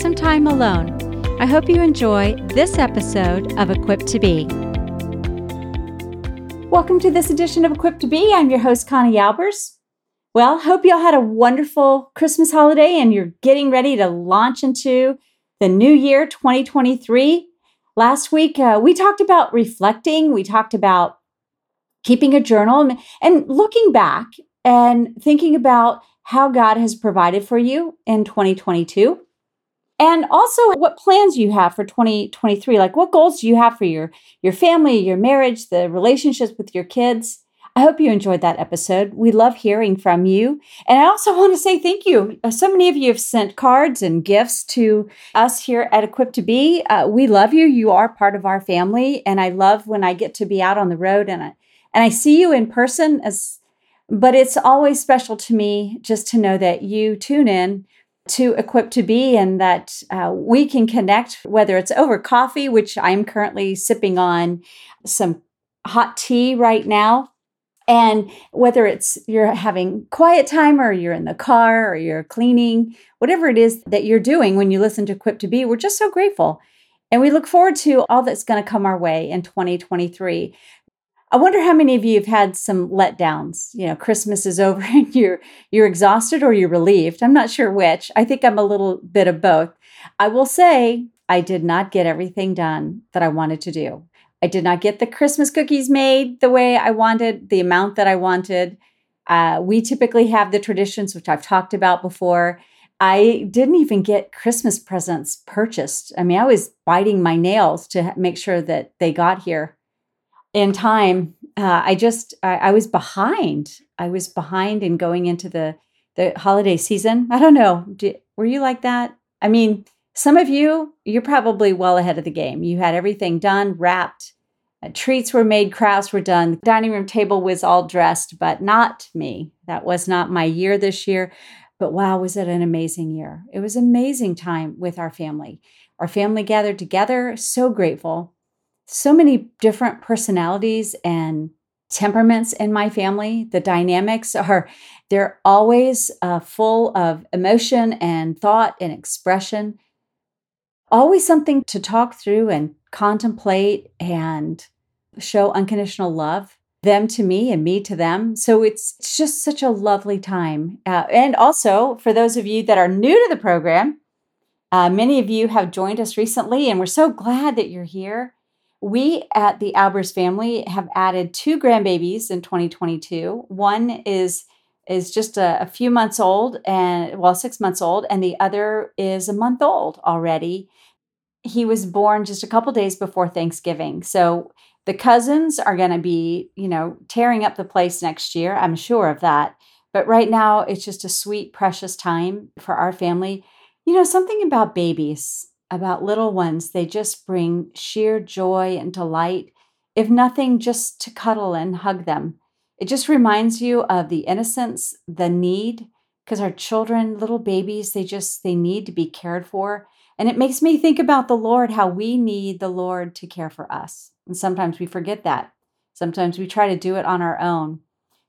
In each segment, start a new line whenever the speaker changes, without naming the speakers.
some time alone, I hope you enjoy this episode of Equipped to Be. Welcome to this edition of Equipped to Be. I'm your host, Connie Albers. Well, hope you all had a wonderful Christmas holiday and you're getting ready to launch into the new year 2023. Last week, uh, we talked about reflecting, we talked about keeping a journal and, and looking back and thinking about how God has provided for you in 2022. And also what plans you have for 2023. Like what goals do you have for your, your family, your marriage, the relationships with your kids? I hope you enjoyed that episode. We love hearing from you. And I also want to say thank you. So many of you have sent cards and gifts to us here at Equipped to Be. Uh, we love you. You are part of our family. And I love when I get to be out on the road and I, and I see you in person as but it's always special to me just to know that you tune in to Equipped to Be and that uh, we can connect, whether it's over coffee, which I'm currently sipping on some hot tea right now. And whether it's you're having quiet time or you're in the car or you're cleaning, whatever it is that you're doing when you listen to Equipped to Be, we're just so grateful. And we look forward to all that's going to come our way in 2023. I wonder how many of you have had some letdowns. You know, Christmas is over and you're you're exhausted or you're relieved. I'm not sure which. I think I'm a little bit of both. I will say I did not get everything done that I wanted to do. I did not get the Christmas cookies made the way I wanted, the amount that I wanted. Uh, we typically have the traditions, which I've talked about before. I didn't even get Christmas presents purchased. I mean, I was biting my nails to make sure that they got here in time, uh, I just I, I, was behind. I was behind in going into the the holiday season. I don't know. Did, were you like that? I mean, some of you, you're probably well ahead of the game. You had everything done, wrapped. Uh, treats were made, crafts were done. The dining room table was all dressed, but not me. That was not my year this year. But wow, was it an amazing year? It was amazing time with our family. Our family gathered together, so grateful so many different personalities and temperaments in my family. The dynamics are, they're always uh, full of emotion and thought and expression. Always something to talk through and contemplate and show unconditional love them to me and me to them. So it's, just such a lovely time. Uh, and also, for those of you that are new to the program, uh, many of you have joined us recently, and we're so glad that you're here. We at the Albers family have added two grandbabies in 2022. One is is just a, a, few months old and well, six months old, and the other is a month old already. He was born just a couple days before Thanksgiving. So the cousins are going to be, you know, tearing up the place next year. I'm sure of that. But right now, it's just a sweet, precious time for our family. You know, something about babies about little ones, they just bring sheer joy and delight, if nothing, just to cuddle and hug them. It just reminds you of the innocence, the need, because our children, little babies, they just they need to be cared for. And it makes me think about the Lord, how we need the Lord to care for us. And sometimes we forget that. Sometimes we try to do it on our own.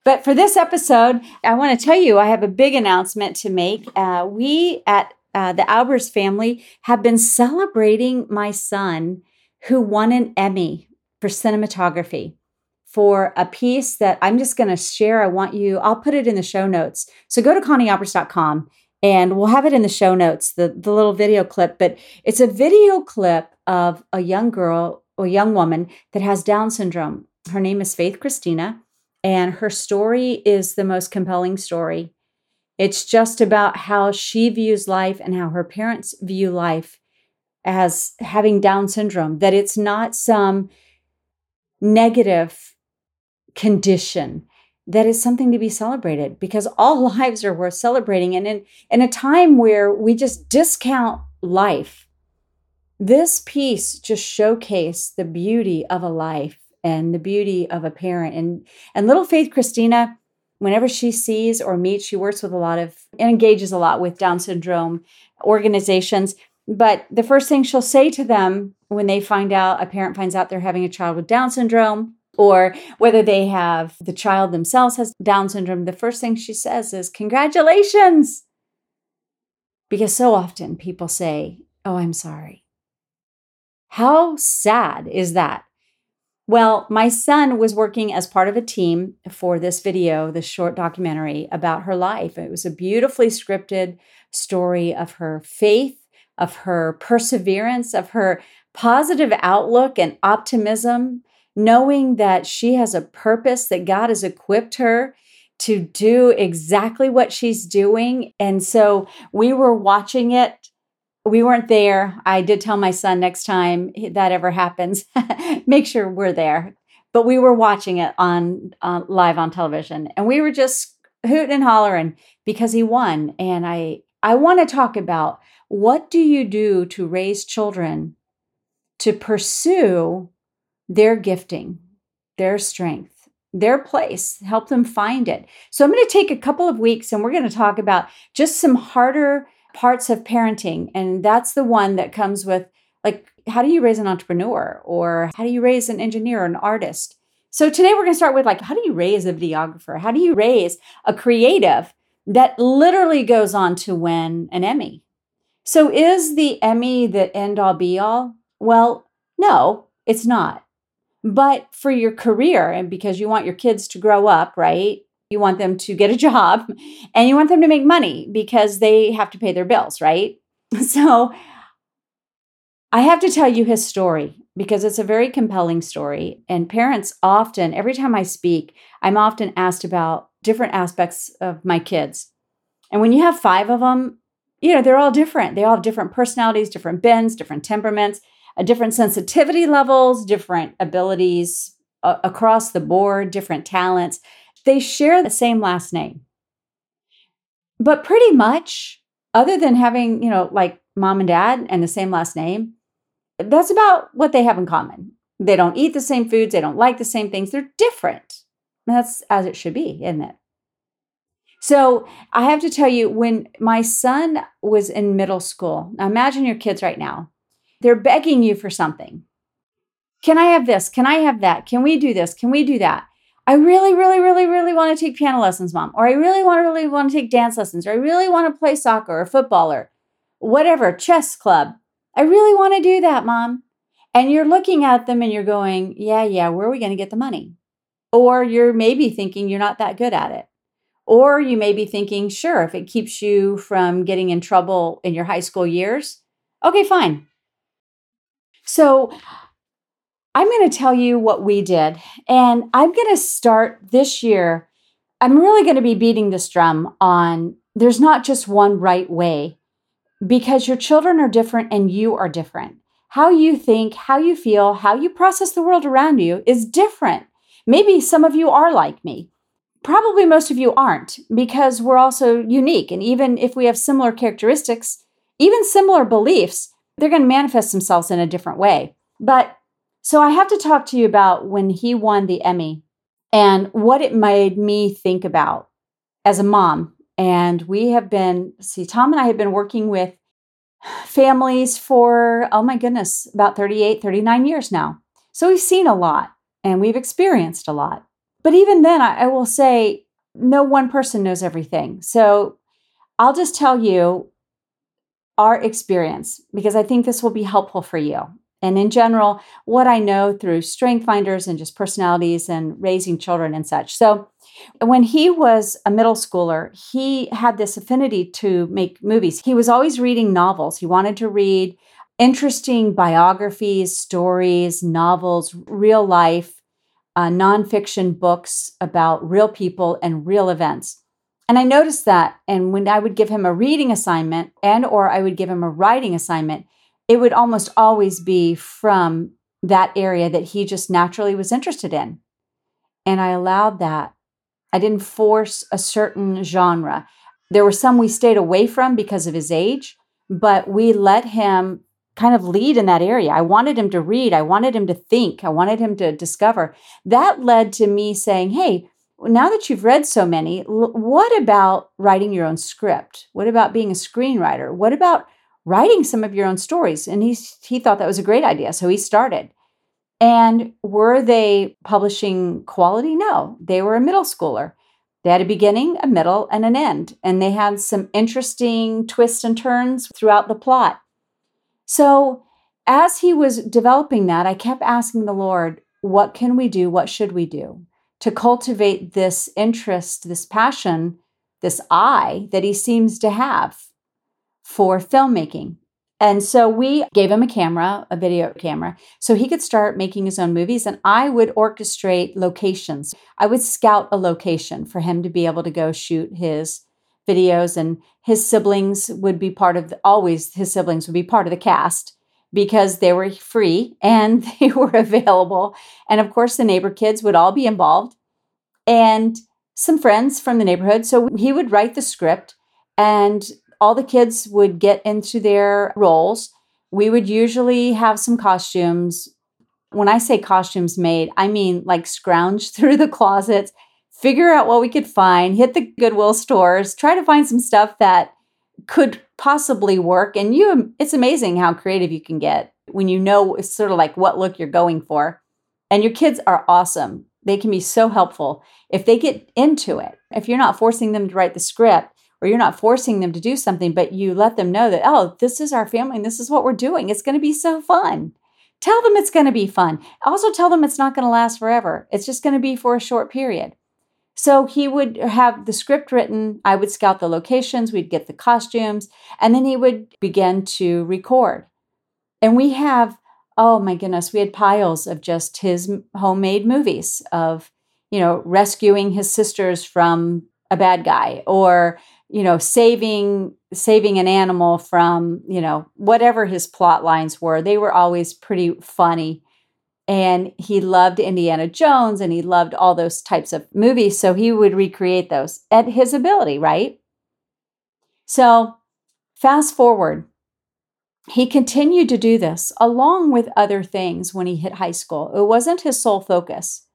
But for this episode, I want to tell you I have a big announcement to make. Uh, we at uh, the Albers family have been celebrating my son who won an Emmy for cinematography for a piece that I'm just going to share. I want you, I'll put it in the show notes. So go to conniealbers.com and we'll have it in the show notes, the, the little video clip. But it's a video clip of a young girl or young woman that has Down syndrome. Her name is Faith Christina, and her story is the most compelling story it's just about how she views life and how her parents view life as having Down syndrome, that it's not some negative condition, that is something to be celebrated because all lives are worth celebrating. And in, in a time where we just discount life, this piece just showcased the beauty of a life and the beauty of a parent. And and little Faith Christina, whenever she sees or meets, she works with a lot of and engages a lot with Down syndrome organizations. But the first thing she'll say to them when they find out, a parent finds out they're having a child with Down syndrome, or whether they have the child themselves has Down syndrome, the first thing she says is, Congratulations! Because so often people say, Oh, I'm sorry. How sad is that? Well, my son was working as part of a team for this video, this short documentary about her life. It was a beautifully scripted story of her faith, of her perseverance, of her positive outlook and optimism, knowing that she has a purpose, that God has equipped her to do exactly what she's doing. And so we were watching it. We weren't there. I did tell my son next time that ever happens, make sure we're there. But we were watching it on uh, live on television, and we were just hooting and hollering because he won. And I I want to talk about what do you do to raise children to pursue their gifting, their strength, their place, help them find it. So I'm going to take a couple of weeks and we're going to talk about just some harder parts of parenting. And that's the one that comes with like, how do you raise an entrepreneur or how do you raise an engineer or an artist? So today we're going to start with like, how do you raise a videographer? How do you raise a creative that literally goes on to win an Emmy? So is the Emmy the end all be all? Well, no, it's not. But for your career, and because you want your kids to grow up, right? You want them to get a job and you want them to make money because they have to pay their bills, right? So I have to tell you his story because it's a very compelling story. And parents often, every time I speak, I'm often asked about different aspects of my kids. And when you have five of them, you know, they're all different. They all have different personalities, different bends, different temperaments different sensitivity levels, different abilities uh, across the board, different talents. They share the same last name. But pretty much, other than having, you know, like mom and dad and the same last name, that's about what they have in common. They don't eat the same foods, they don't like the same things, they're different. And that's as it should be, isn't it? So I have to tell you, when my son was in middle school, now imagine your kids right now. They're begging you for something. Can I have this? Can I have that? Can we do this? Can we do that? I really, really, really, really want to take piano lessons, mom. Or I really want to, really want to take dance lessons. Or I really want to play soccer or football or whatever, chess club. I really want to do that, mom. And you're looking at them and you're going, yeah, yeah, where are we going to get the money? Or you're maybe thinking you're not that good at it. Or you may be thinking, sure, if it keeps you from getting in trouble in your high school years, okay, fine. So I'm going to tell you what we did. And I'm going to start this year. I'm really going to be beating this drum on there's not just one right way because your children are different and you are different. How you think, how you feel, how you process the world around you is different. Maybe some of you are like me. Probably most of you aren't because we're also unique. And even if we have similar characteristics, even similar beliefs, they're going to manifest themselves in a different way. But so I have to talk to you about when he won the Emmy and what it made me think about as a mom. And we have been, see, Tom and I have been working with families for, oh my goodness, about 38, 39 years now. So we've seen a lot and we've experienced a lot. But even then, I, I will say no one person knows everything. So I'll just tell you our experience because I think this will be helpful for you. And in general, what I know through strength finders and just personalities and raising children and such. So, when he was a middle schooler, he had this affinity to make movies. He was always reading novels. He wanted to read interesting biographies, stories, novels, real life, uh, nonfiction books about real people and real events. And I noticed that. And when I would give him a reading assignment and or I would give him a writing assignment, it would almost always be from that area that he just naturally was interested in. And I allowed that. I didn't force a certain genre. There were some we stayed away from because of his age, but we let him kind of lead in that area. I wanted him to read, I wanted him to think, I wanted him to discover. That led to me saying, hey, now that you've read so many, what about writing your own script? What about being a screenwriter? What about writing some of your own stories? And he, he thought that was a great idea. So he started. And were they publishing quality? No, they were a middle schooler. They had a beginning, a middle, and an end. And they had some interesting twists and turns throughout the plot. So, as he was developing that, I kept asking the Lord, what can we do? What should we do to cultivate this interest, this passion, this eye that he seems to have for filmmaking? And so we gave him a camera, a video camera, so he could start making his own movies. And I would orchestrate locations. I would scout a location for him to be able to go shoot his videos. And his siblings would be part of the, always his siblings would be part of the cast because they were free and they were available. And of course, the neighbor kids would all be involved and some friends from the neighborhood. So he would write the script and all the kids would get into their roles. We would usually have some costumes. When I say costumes made, I mean like scrounge through the closets, figure out what we could find, hit the Goodwill stores, try to find some stuff that could possibly work. And you, it's amazing how creative you can get when you know sort of like what look you're going for. And your kids are awesome. They can be so helpful if they get into it. If you're not forcing them to write the script, or you're not forcing them to do something, but you let them know that, oh, this is our family and this is what we're doing. It's going to be so fun. Tell them it's going to be fun. Also, tell them it's not going to last forever. It's just going to be for a short period. So he would have the script written. I would scout the locations, we'd get the costumes, and then he would begin to record. And we have, oh my goodness, we had piles of just his homemade movies of, you know, rescuing his sisters from a bad guy or you know saving saving an animal from you know whatever his plot lines were they were always pretty funny. And he loved indiana jones and he loved all those types of movies so he would recreate those at his ability right? So fast forward. He continued to do this along with other things when he hit high school. It wasn't his sole focus.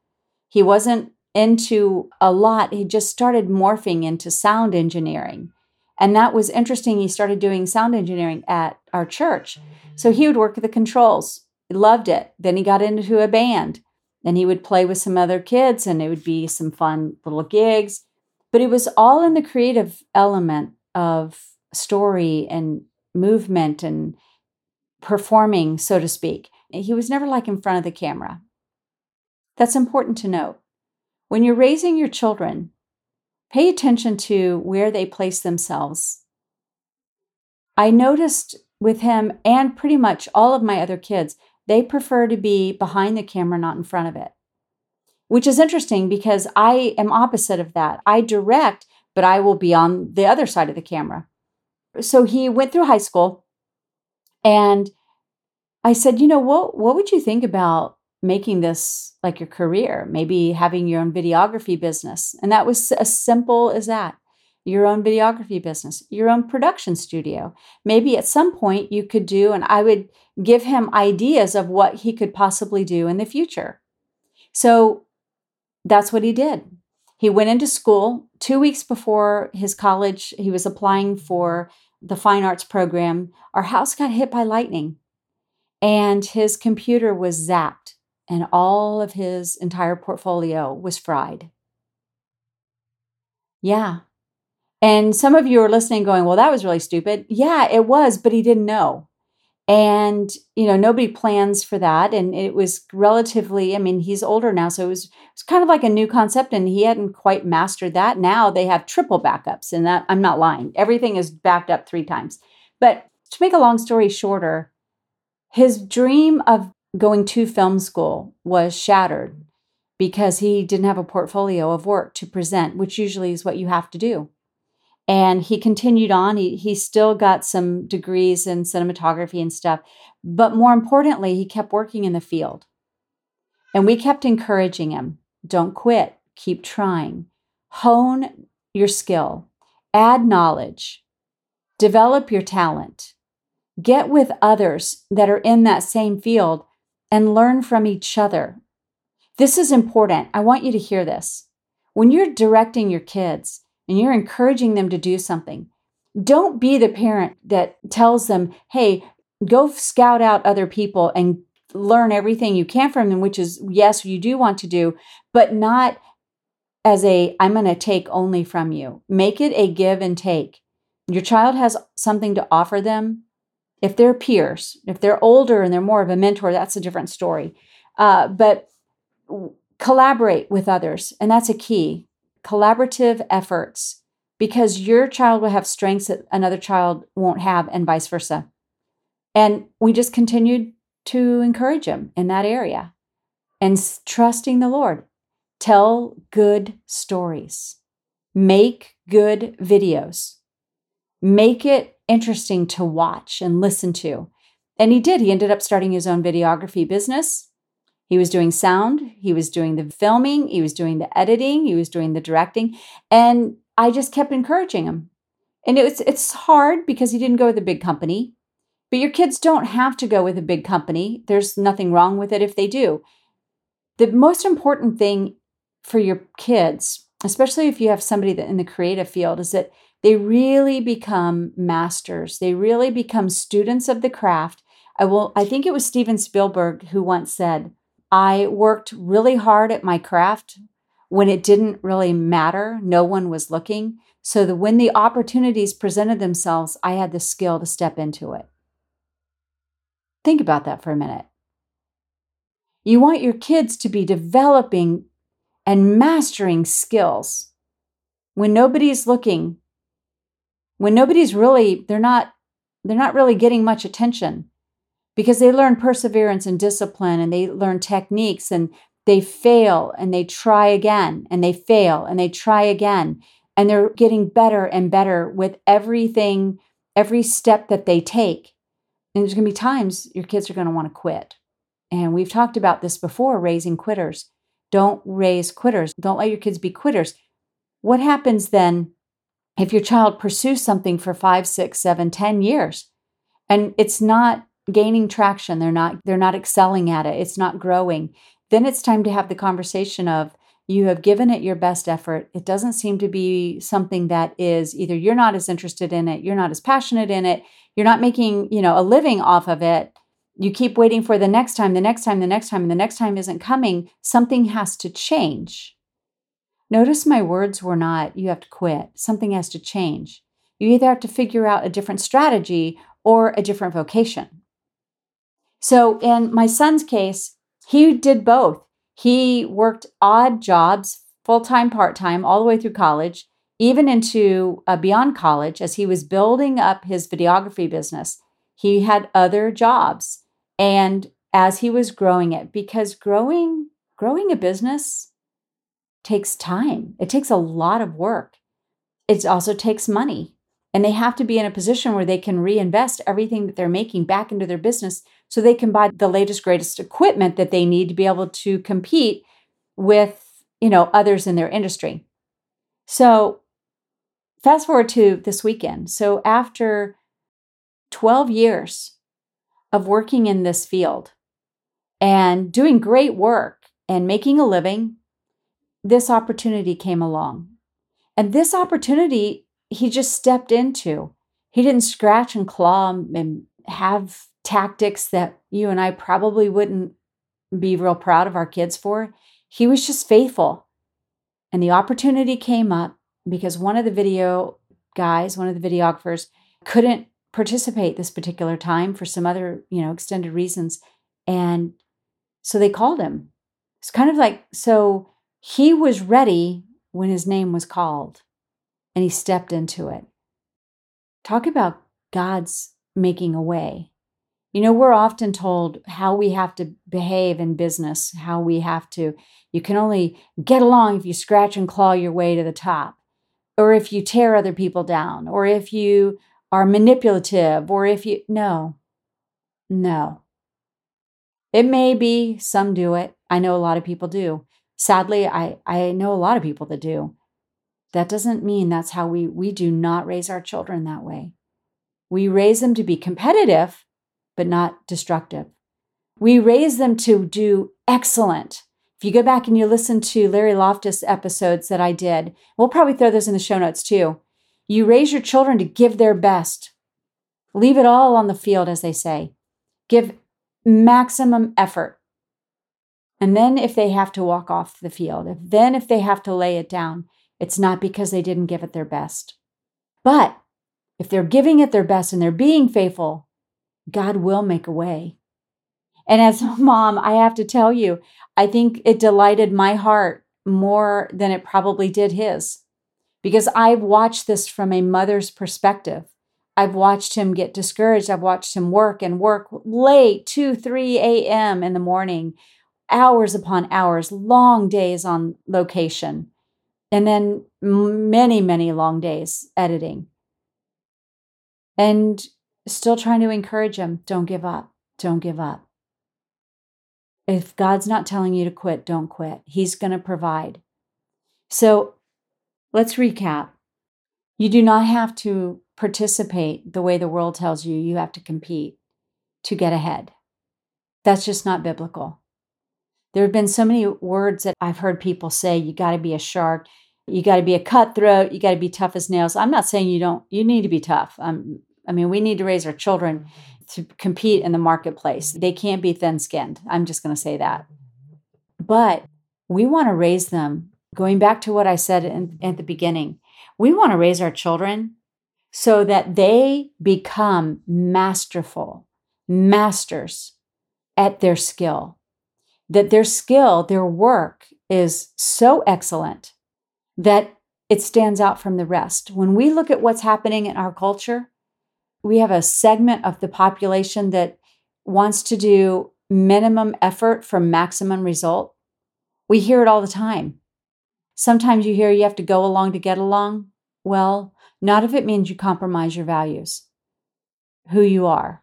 He wasn't into a lot. He just started morphing into sound engineering. And that was interesting. He started doing sound engineering at our church. So he would work the controls. He loved it. Then he got into a band. Then he would play with some other kids and it would be some fun little gigs. But it was all in the creative element of story and movement and performing, so to speak. He was never like in front of the camera. That's important to note. When you're raising your children, pay attention to where they place themselves. I noticed with him and pretty much all of my other kids, they prefer to be behind the camera, not in front of it, which is interesting because I am opposite of that. I direct, but I will be on the other side of the camera. So he went through high school and I said, you know, what, what would you think about making this like your career, maybe having your own videography business. And that was as simple as that your own videography business, your own production studio. Maybe at some point you could do, and I would give him ideas of what he could possibly do in the future. So that's what he did. He went into school two weeks before his college, he was applying for the fine arts program. Our house got hit by lightning and his computer was zapped and all of his entire portfolio was fried. Yeah. And some of you are listening going, well, that was really stupid. Yeah, it was, but he didn't know. And, you know, nobody plans for that. And it was relatively, I mean, he's older now. So it was, it was kind of like a new concept and he hadn't quite mastered that. Now they have triple backups. And that, I'm not lying. Everything is backed up three times. But to make a long story shorter, his dream of going to film school was shattered because he didn't have a portfolio of work to present, which usually is what you have to do. And he continued on. He, he still got some degrees in cinematography and stuff. But more importantly, he kept working in the field. And we kept encouraging him don't quit, keep trying, hone your skill, add knowledge, develop your talent, Get with others that are in that same field and learn from each other. This is important. I want you to hear this. When you're directing your kids and you're encouraging them to do something, don't be the parent that tells them, hey, go scout out other people and learn everything you can from them, which is, yes, you do want to do, but not as a, I'm going to take only from you. Make it a give and take. Your child has something to offer them. If they're peers, if they're older and they're more of a mentor, that's a different story. Uh, but collaborate with others, and that's a key. Collaborative efforts, because your child will have strengths that another child won't have, and vice versa. And we just continued to encourage him in that area and trusting the Lord. Tell good stories, make good videos, make it interesting to watch and listen to. And he did. He ended up starting his own videography business. He was doing sound, he was doing the filming, he was doing the editing, he was doing the directing. And I just kept encouraging him. And it was, it's hard because he didn't go with a big company. But your kids don't have to go with a big company. There's nothing wrong with it if they do. The most important thing for your kids, especially if you have somebody that in the creative field, is that they really become masters. They really become students of the craft. I will I think it was Steven Spielberg who once said, I worked really hard at my craft when it didn't really matter. No one was looking. So that when the opportunities presented themselves, I had the skill to step into it. Think about that for a minute. You want your kids to be developing and mastering skills. When nobody's looking, when nobody's really, they're not, they're not really getting much attention because they learn perseverance and discipline and they learn techniques and they fail and they try again and they fail and they try again and they're getting better and better with everything every step that they take. And there's going to be times your kids are going to want to quit. And we've talked about this before raising quitters don't raise quitters. Don't let your kids be quitters. What happens then if your child pursues something for five six seven ten years and it's not gaining traction they're not they're not excelling at it it's not growing then it's time to have the conversation of you have given it your best effort. It doesn't seem to be something that is either you're not as interested in it you're not as passionate in it you're not making you know a living off of it you keep waiting for the next time the next time the next time and the next time isn't coming something has to change notice my words were not you have to quit something has to change you either have to figure out a different strategy or a different vocation so, in my son's case, he did both. He worked odd jobs, full time, part time, all the way through college, even into uh, beyond college as he was building up his videography business. He had other jobs. And as he was growing it, because growing growing a business takes time. It takes a lot of work. It also takes money. And they have to be in a position where they can reinvest everything that they're making back into their business so they can buy the latest greatest equipment that they need to be able to compete with, you know, others in their industry. So fast forward to this weekend. So after 12 years of working in this field and doing great work and making a living, this opportunity came along. And this opportunity he just stepped into. He didn't scratch and claw and have tactics that you and I probably wouldn't be real proud of our kids for. He was just faithful. And the opportunity came up because one of the video guys, one of the videographers, couldn't participate this particular time for some other, you know, extended reasons. And so they called him. It's kind of like, so he was ready when his name was called and he stepped into it. Talk about God's making a way. You know, we're often told how we have to behave in business, how we have to, you can only get along if you scratch and claw your way to the top, or if you tear other people down, or if you are manipulative, or if you, no, no. It may be some do it. I know a lot of people do. Sadly, I, I know a lot of people that do. That doesn't mean that's how we we do not raise our children that way. We raise them to be competitive, but not destructive. We raise them to do excellent. If you go back and you listen to Larry Loftus episodes that I did, we'll probably throw those in the show notes too. You raise your children to give their best. Leave it all on the field, as they say. Give maximum effort. And then if they have to walk off the field, if then if they have to lay it down, it's not because they didn't give it their best. But if they're giving it their best and they're being faithful, God will make a way. And as a mom, I have to tell you, I think it delighted my heart more than it probably did his because I've watched this from a mother's perspective. I've watched him get discouraged. I've watched him work and work late, 2, 3 a.m. in the morning, hours upon hours, long days on location, and then many, many long days editing. And still trying to encourage him don't give up, don't give up. If God's not telling you to quit, don't quit. He's going to provide. So let's recap. You do not have to participate the way the world tells you you have to compete to get ahead. That's just not biblical. There have been so many words that I've heard people say you got to be a shark, you got to be a cutthroat, you got to be tough as nails. I'm not saying you don't, you need to be tough. Um, I mean, we need to raise our children to compete in the marketplace. They can't be thin skinned. I'm just going to say that. But we want to raise them, going back to what I said in, at the beginning, we want to raise our children so that they become masterful, masters at their skill, that their skill, their work is so excellent that it stands out from the rest. When we look at what's happening in our culture, we have a segment of the population that wants to do minimum effort for maximum result. We hear it all the time. Sometimes you hear you have to go along to get along. Well, not if it means you compromise your values, who you are,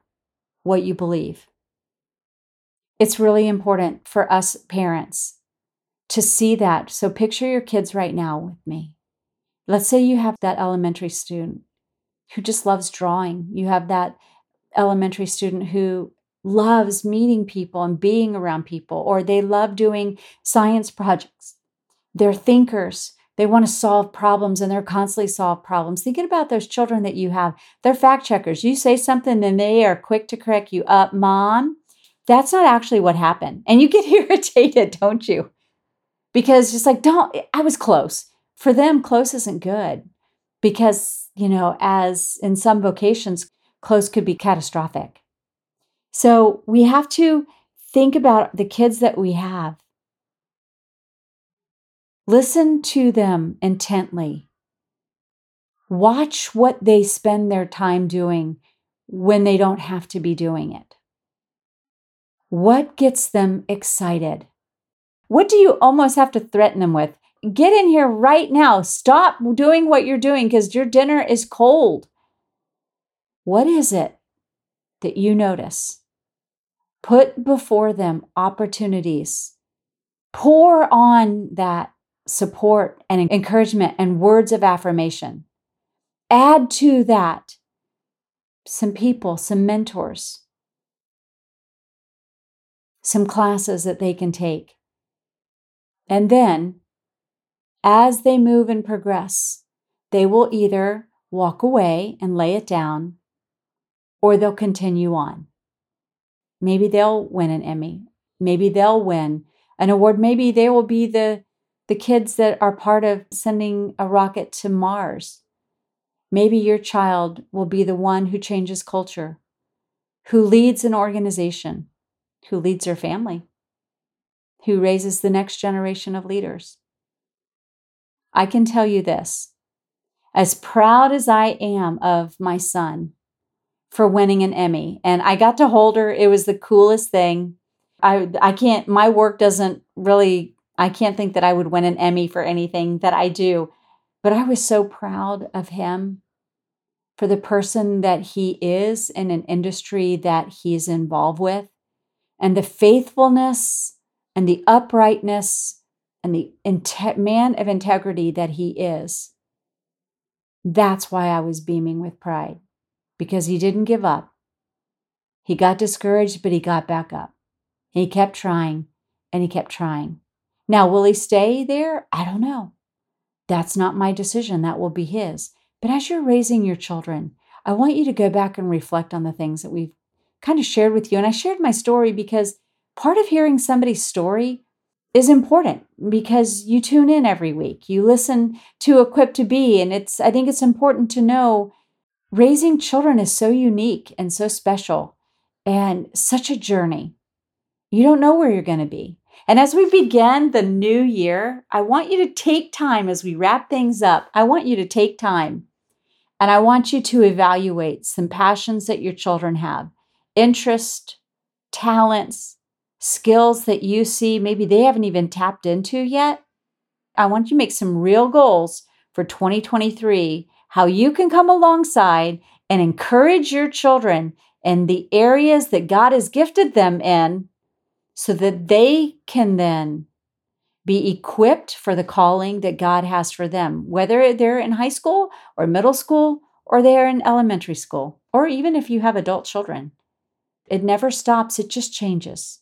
what you believe. It's really important for us parents to see that. So picture your kids right now with me. Let's say you have that elementary student who just loves drawing. You have that elementary student who loves meeting people and being around people, or they love doing science projects. They're thinkers. They want to solve problems and they're constantly solve problems. Thinking about those children that you have, they're fact checkers. You say something and they are quick to correct you up. Mom, that's not actually what happened. And you get irritated, don't you? Because just like, don't, I was close. For them, close isn't good because, you know, as in some vocations, close could be catastrophic. So we have to think about the kids that we have Listen to them intently. Watch what they spend their time doing when they don't have to be doing it. What gets them excited? What do you almost have to threaten them with? Get in here right now. Stop doing what you're doing because your dinner is cold. What is it that you notice? Put before them opportunities. Pour on that support and encouragement and words of affirmation. Add to that some people, some mentors, some classes that they can take. And then, as they move and progress, they will either walk away and lay it down or they'll continue on. Maybe they'll win an Emmy. Maybe they'll win an award. Maybe they will be the the kids that are part of sending a rocket to Mars. Maybe your child will be the one who changes culture, who leads an organization, who leads their family, who raises the next generation of leaders. I can tell you this as proud as I am of my son for winning an Emmy, and I got to hold her, it was the coolest thing. I, I can't, my work doesn't really I can't think that I would win an Emmy for anything that I do, but I was so proud of him for the person that he is in an industry that he's involved with and the faithfulness and the uprightness and the inte- man of integrity that he is. That's why I was beaming with pride. because he didn't give up. He got discouraged, but he got back up. He kept trying and he kept trying. Now, will he stay there? I don't know. That's not my decision. That will be his. But as you're raising your children, I want you to go back and reflect on the things that we've kind of shared with you. And I shared my story because part of hearing somebody's story is important because you tune in every week. You listen to Equipped to Be, and it's I think it's important to know raising children is so unique and so special and such a journey. You don't know where you're going to be. And as we begin the new year, I want you to take time as we wrap things up. I want you to take time and I want you to evaluate some passions that your children have, interest, talents, skills that you see maybe they haven't even tapped into yet. I want you to make some real goals for 2023, how you can come alongside and encourage your children in the areas that God has gifted them in so that they can then be equipped for the calling that God has for them, whether they're in high school or middle school or they're in elementary school, or even if you have adult children. It never stops, it just changes.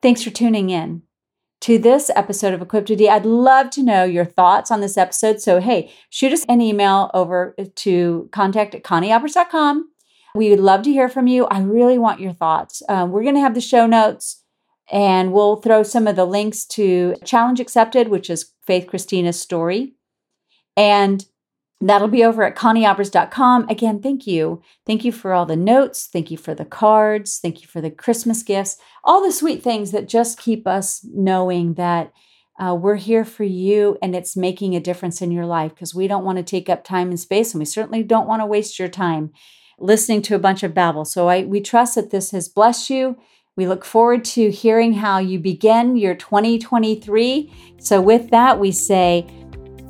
Thanks for tuning in to this episode of Equipped to Be. I'd love to know your thoughts on this episode. So, hey, shoot us an email over to contact at conniealbers.com. We would love to hear from you. I really want your thoughts. Um, we're going to have the show notes and we'll throw some of the links to Challenge Accepted, which is Faith Christina's story. And That'll be over at conniealbers.com. Again, thank you. Thank you for all the notes. Thank you for the cards. Thank you for the Christmas gifts, all the sweet things that just keep us knowing that uh, we're here for you and it's making a difference in your life because we don't want to take up time and space and we certainly don't want to waste your time listening to a bunch of babble. So I, we trust that this has blessed you. We look forward to hearing how you begin your 2023. So, with that, we say,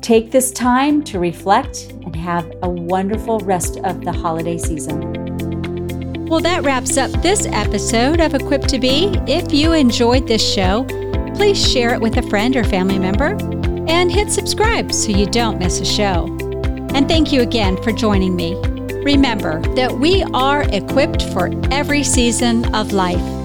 Take this time to reflect and have a wonderful rest of the holiday season.
Well, that wraps up this episode of Equipped to Be. If you enjoyed this show, please share it with a friend or family member and hit subscribe so you don't miss a show. And thank you again for joining me. Remember that we are equipped for every season of life.